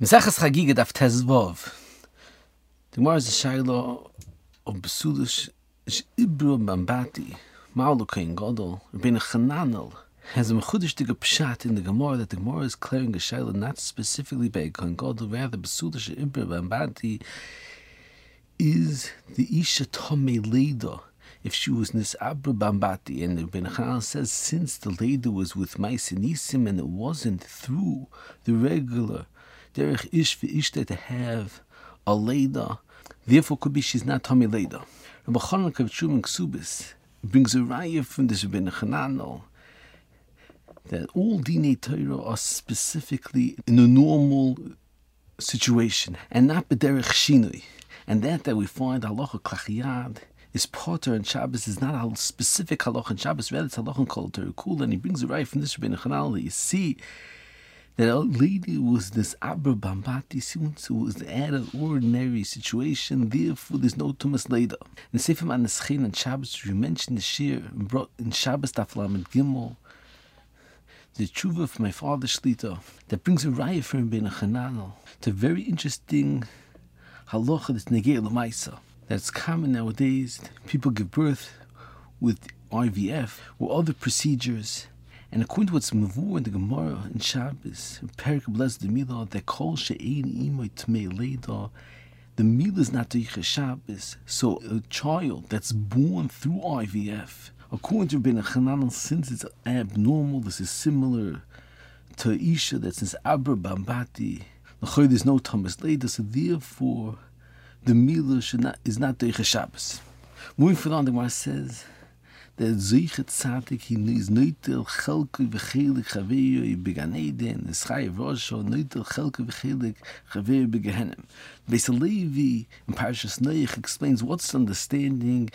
Mesachas Chagiga daf Tezvov. The Gemara is a shaila of Besulish is Ibru Bambati, Ma'alu Kain Godel, Rabbeinu Chananel, has a mechudish pshat in the Gemara that the Gemara is clearing a shaila not specifically by Kain Godel, rather Besulish Ibru Bambati is the Isha Tome Leida, if she was Nisabra Bambati, and the Ben says since the lady was with Maisinisim and it wasn't through the regular derech ish v'ishte to have a leida. Therefore, could be she's not Tommy leida. Rabbi Chanan Kavchum Ksubis brings a raya from this Rabbi Chananel that all Dine Torah are specifically in a normal situation and not b'derech shinui. And that that we find halacha klachiyad is potter and Shabbos is not a specific halacha and Shabbos, rather it's halacha called Torah Kul, and he brings a right from this Rabbi Chananel that you see that old lady was this Abra Bambati it was at of ordinary situation, therefore there's no Thomas later. In Sefer Maneschin and Shabbos, you mentioned the Shir in Shabbos Taflam Gimel, the tshuva of my father Shlita, that brings a raya from Ben Chananel to a very interesting halacha that's negei lemaisa. That's common nowadays. People give birth with IVF or other procedures and according to what's Mavu in the Gemara in Shabbos, Perik Blessed the Milah, that call She'ein Imoy Tmei Leda, the Milah is not Teicha Shabbos. So a child that's born through IVF, according to Ben Chananel, since it's abnormal, this is similar to Isha that since Abra Bambati, there's no Thomas Leda, so therefore the Milah should not, is not Teicha Shabbos. Moving further on, the Gemara says, der zeiche tsatik hin is neutel gelke begelik gewe beganeden es schei was so neutel gelke begelik gewe beganem Levi in parashas neich explains what's understanding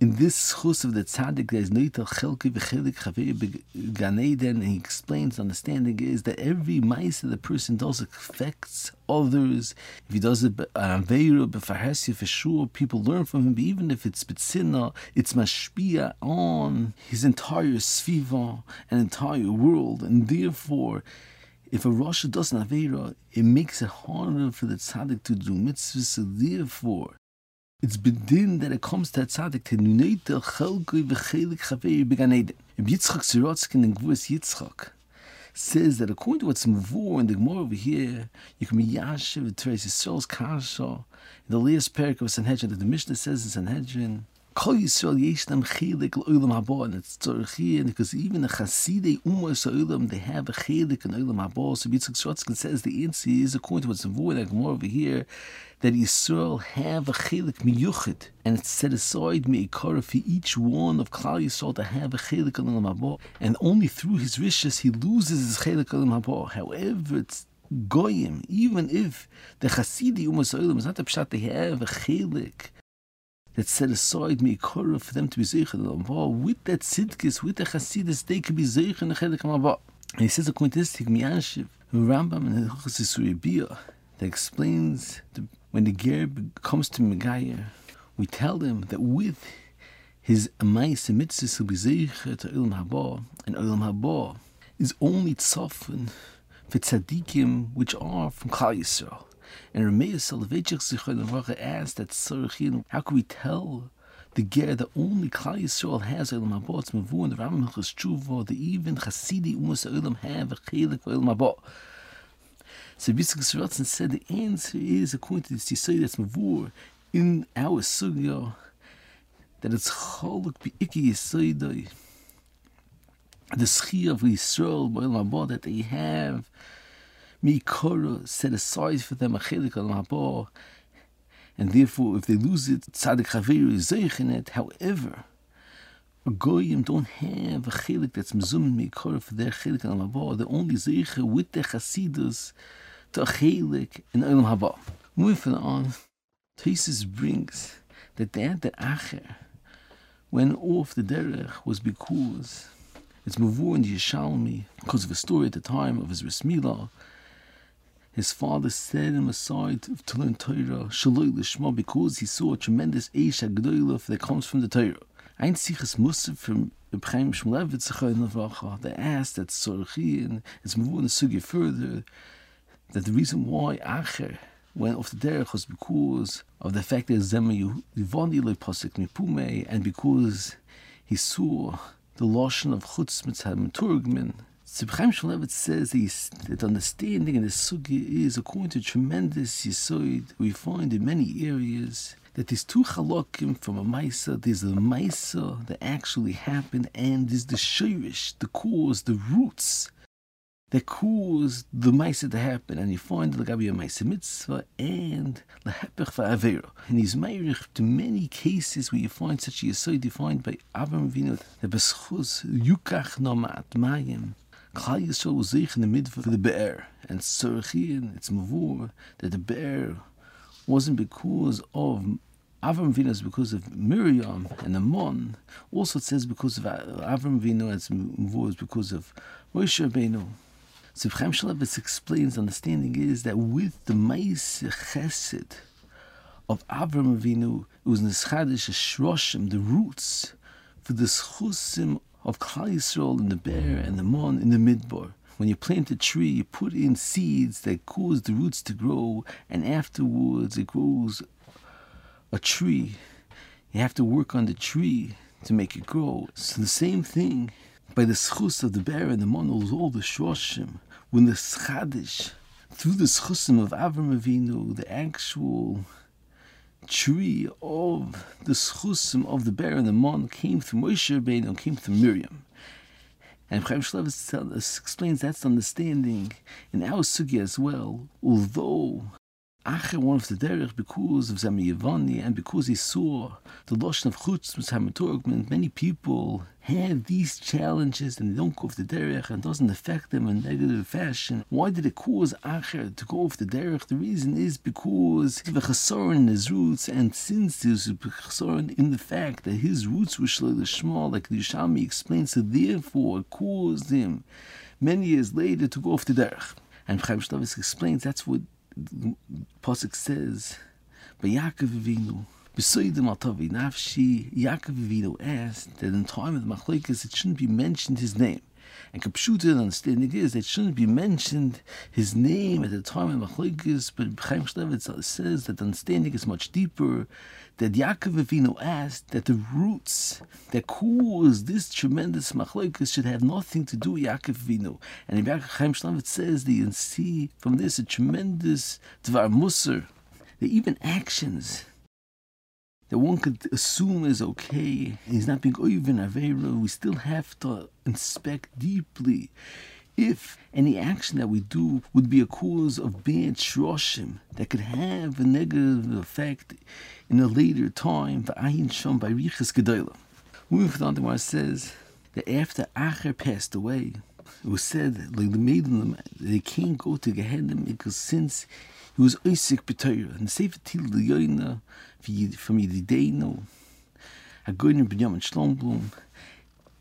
in this chus of the tzaddik, there's noitel chelke v'chelik chavei ganeden, and he explains, understanding is that every mice that the person does affects others. If he does it aveira um, b'farhesia for sure, people learn from him. But even if it's betzina, it's mashpia on his entire sviva and entire world, and therefore. If a Rasha does an Avera, it makes it harder for the tzaddik to do mitzvahs, so therefore, it's bedin that it comes to a tzaddik to neit el chelkoi v'chelik chavei beganeden. Rabbi Yitzchak Sorotzkin in Gvus Yitzchak says that according to what's mavur in the Gemara over here, you can be yashiv v'teres Yisrael's kasha. In the last parak of Sanhedrin, that the Mishnah says in Sanhedrin, Kol Yisrael yeshnam chelik l'olam haba, and it's tzorchi, and because even the Chasidei Umar Olam, they have a chelik in olam haba. So Yitzchak Sorotzkin says the answer is according to what's in the Gemara over here, that Yisrael have a chelik miyuchid, and it's set aside meikara for each one of Klal Yisrael to have a chelik alam haba, and only through his riches he loses his chelik alam haba. However, it's goyim, even if the Chasidi Umas Olam is not a pshat, they have a chelik that's set aside meikara for them to be zeichen. With that sidkis, with the Chasidis, they can be zeichen chelik haba. And he says according to this, Tigmiyanshiv, Rambam and the Chachas that explains the when the ger comes to Megayer, we tell them that with his Amais Mitzvahs will be Zeicha to Haba, and Olam Haba is only Tzofen for Tzadikim which are from Klal Yisrael. And Rameir Soloveitchik Zichron asked that Sorochin, how can we tell the ger that only Klal Yisrael has Olam Haba? It's Mavu and the Rambam Hilchas Tshuva, the even Chasidi Umas Olam have a Chelik Olam Haba. So Yitzchak Sorotzin said the answer is according to this Yisrael that's Mavur in our Sugya that it's Choluk Bi'iki Yisrael the Schia of Yisrael by that they have Mikora set aside for them a Chelik al and therefore if they lose it Tzadik Chaveru is in it however Goyim don't have a chelik that's mezum mikor for their chelik al mabah. They're only zeicher with their chasidus to a chelik in Olam Haba. Moving on, Tesis brings that the the Acher went off the derech was because it's Mavur in the Yishalmi, because of a story at the time of his Rismila. His father set him aside to learn Torah, Shaloi Lishma, because he saw a tremendous Eish HaGdoilov that comes from the Torah. Ein Siches Mussar from Chaim Shmulevitz, they asked that Sorchi, and it's in the Sugi further, that the reason why Acher went off the derech was because of the fact that Zema Yivoni le posik mipume, and because he saw the lotion of chutz mitzvah turgman. Sibchaim Shmulevitz says that understanding in the sugi is according to tremendous yisoid we find in many areas that there's two halakim from a Maisa. There's the Maisa that actually happened, and there's the Shirish, the cause, the roots that caused the Maisa to happen. And you find the Gabi Maisa Mitzvah and the Hepech Avera. And he's Meirich to many cases where you find such a so defined by Avram Avinu, the Beschus Yukach Nomat Mayim. Klal Yisrael was in the middle of the Be'er. And Sorachin, it's Mavur, that the Be'er wasn't because of Avram is because of Miriam and Amon. Also, it says because of Avram Avinu and is because of Moshe Rabbeinu. So Chaim Shmulevitz explains, understanding is that with the Mais Chesed of Avram Avinu, it was Neschadish Shroshim, the roots for the Schusim of Klal Yisrael and the bear and the mon in the midbar. When you plant a tree, you put in seeds that cause the roots to grow, and afterwards it grows a tree, you have to work on the tree to make it grow. So the same thing by the schus of the bear and the monos, all the shoshim, when the schadish, through the schusim of Avram Avinu, the actual tree of the schusim of the bear and the mon came through Moshe Rabbeinu, came through Miriam. And Chaim Shmulevitz explains that's understanding in our sugi as well, although Acher one of the derech because of Zemi Yevani and because he saw the Lashon of Chutz Torgman, many people have these challenges and they don't go off the derech and doesn't affect them in negative fashion. Why did it cause Acher to go off the derech? The reason is because a chesaron in his roots and since there's a chesaron in the fact that his roots were shalom small, like the Yishalmi explains, so therefore it caused him many years later to go off the derech. And Chaim Shmulevitz explains that's what Pasuk says, but Yaakov Avinu, Besoidim Atavi Nafshi, Yaakov Avinu asked that in time of the Machlekes it shouldn't be mentioned his name. And Kapshuta understanding is that it shouldn't be mentioned his name at the time of Machlekes, but Chaim Shmulevitz says that the understanding is much deeper, that Yaakov Avinu asked that the roots that caused this tremendous Machlekes should have nothing to do with Yaakov Avinu. And Chaim Shmulevitz says that you can see from this a tremendous Dvar Musar, that even actions that one could assume is okay, he's not being oh, even Avera, we still have to inspect deeply if any action that we do would be a cause of bad shroshim that could have a negative effect in a later time, the ayin shom by riches gedola. Moving on, the Gemara says that after Acher passed away, it was said like the maiden they can't go to Gehenna because since he was Isaac Peter and the Sefer Til the Yoina from Yididaino, Hagoyin er and Binyam and Shlomblum,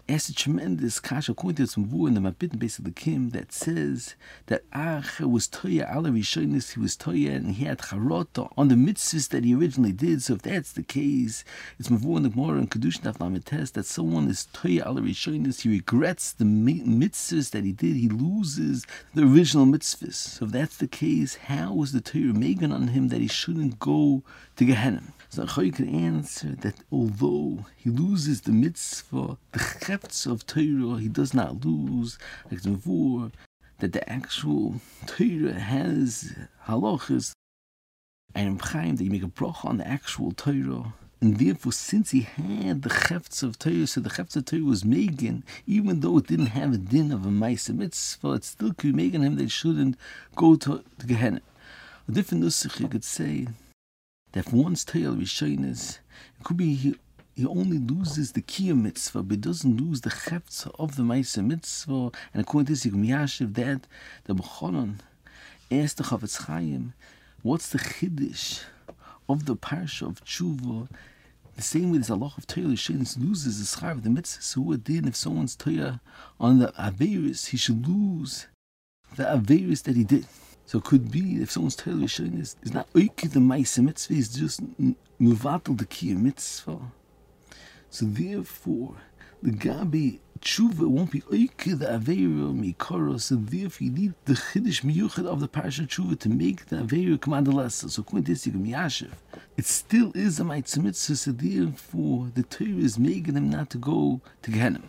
as a tremendous kasha according to some in the Mabit base of the Kim that says that Ach was Toya ala Rishonis, he was Toya and he had Charota on the mitzvahs that he originally did. So if that's the case, it's Mavu in the Gemara and Kedush Naflamet that someone is Toya ala Rishonis, he regrets the mitzvahs that he did, he loses the original mitzvahs. So if that's the case, how was the Torah making on him that he shouldn't go to Gehenna? So Achoy can answer that although he loses the mitzvah, the chefts of Torah, he does not lose, like the that the actual Torah has halachas, and in that you make a bracha on the actual Torah. And therefore, since he had the chefts of Torah, so the chefts of Torah was Megan, even though it didn't have a din of a Maisa mitzvah, it still could be Megan him he shouldn't go to, to Gehenna. A different nusach you could say that one's tail Rishonis, it could be he, he only loses the Kiyah mitzvah, but doesn't lose the Chefza of the Maisa mitzvah. And according to Sigum Yashiv, that the Bechonon asked the Chofetz Chaim, what's the Chiddush of the Parsha of Tshuva? The same way as Allah of Torah Rishonis loses the schar of the mitzvah, so what did if someone's Torah on the Averis, he should lose the Averis that he did. So it could be if someone's Torah Rishon is, not oike the Maisa mitzvah, is just muvatal the Kiyah mitzvah. So therefore, the Gabi tshuva won't be oike the aveira mikara, so therefore you need the chiddush miyuchad of the parsha tshuva to make the aveira come under lesser. So according to this, Yashiv, it still is a mitzvah, so therefore the Torah is making them not to go to Gehenna.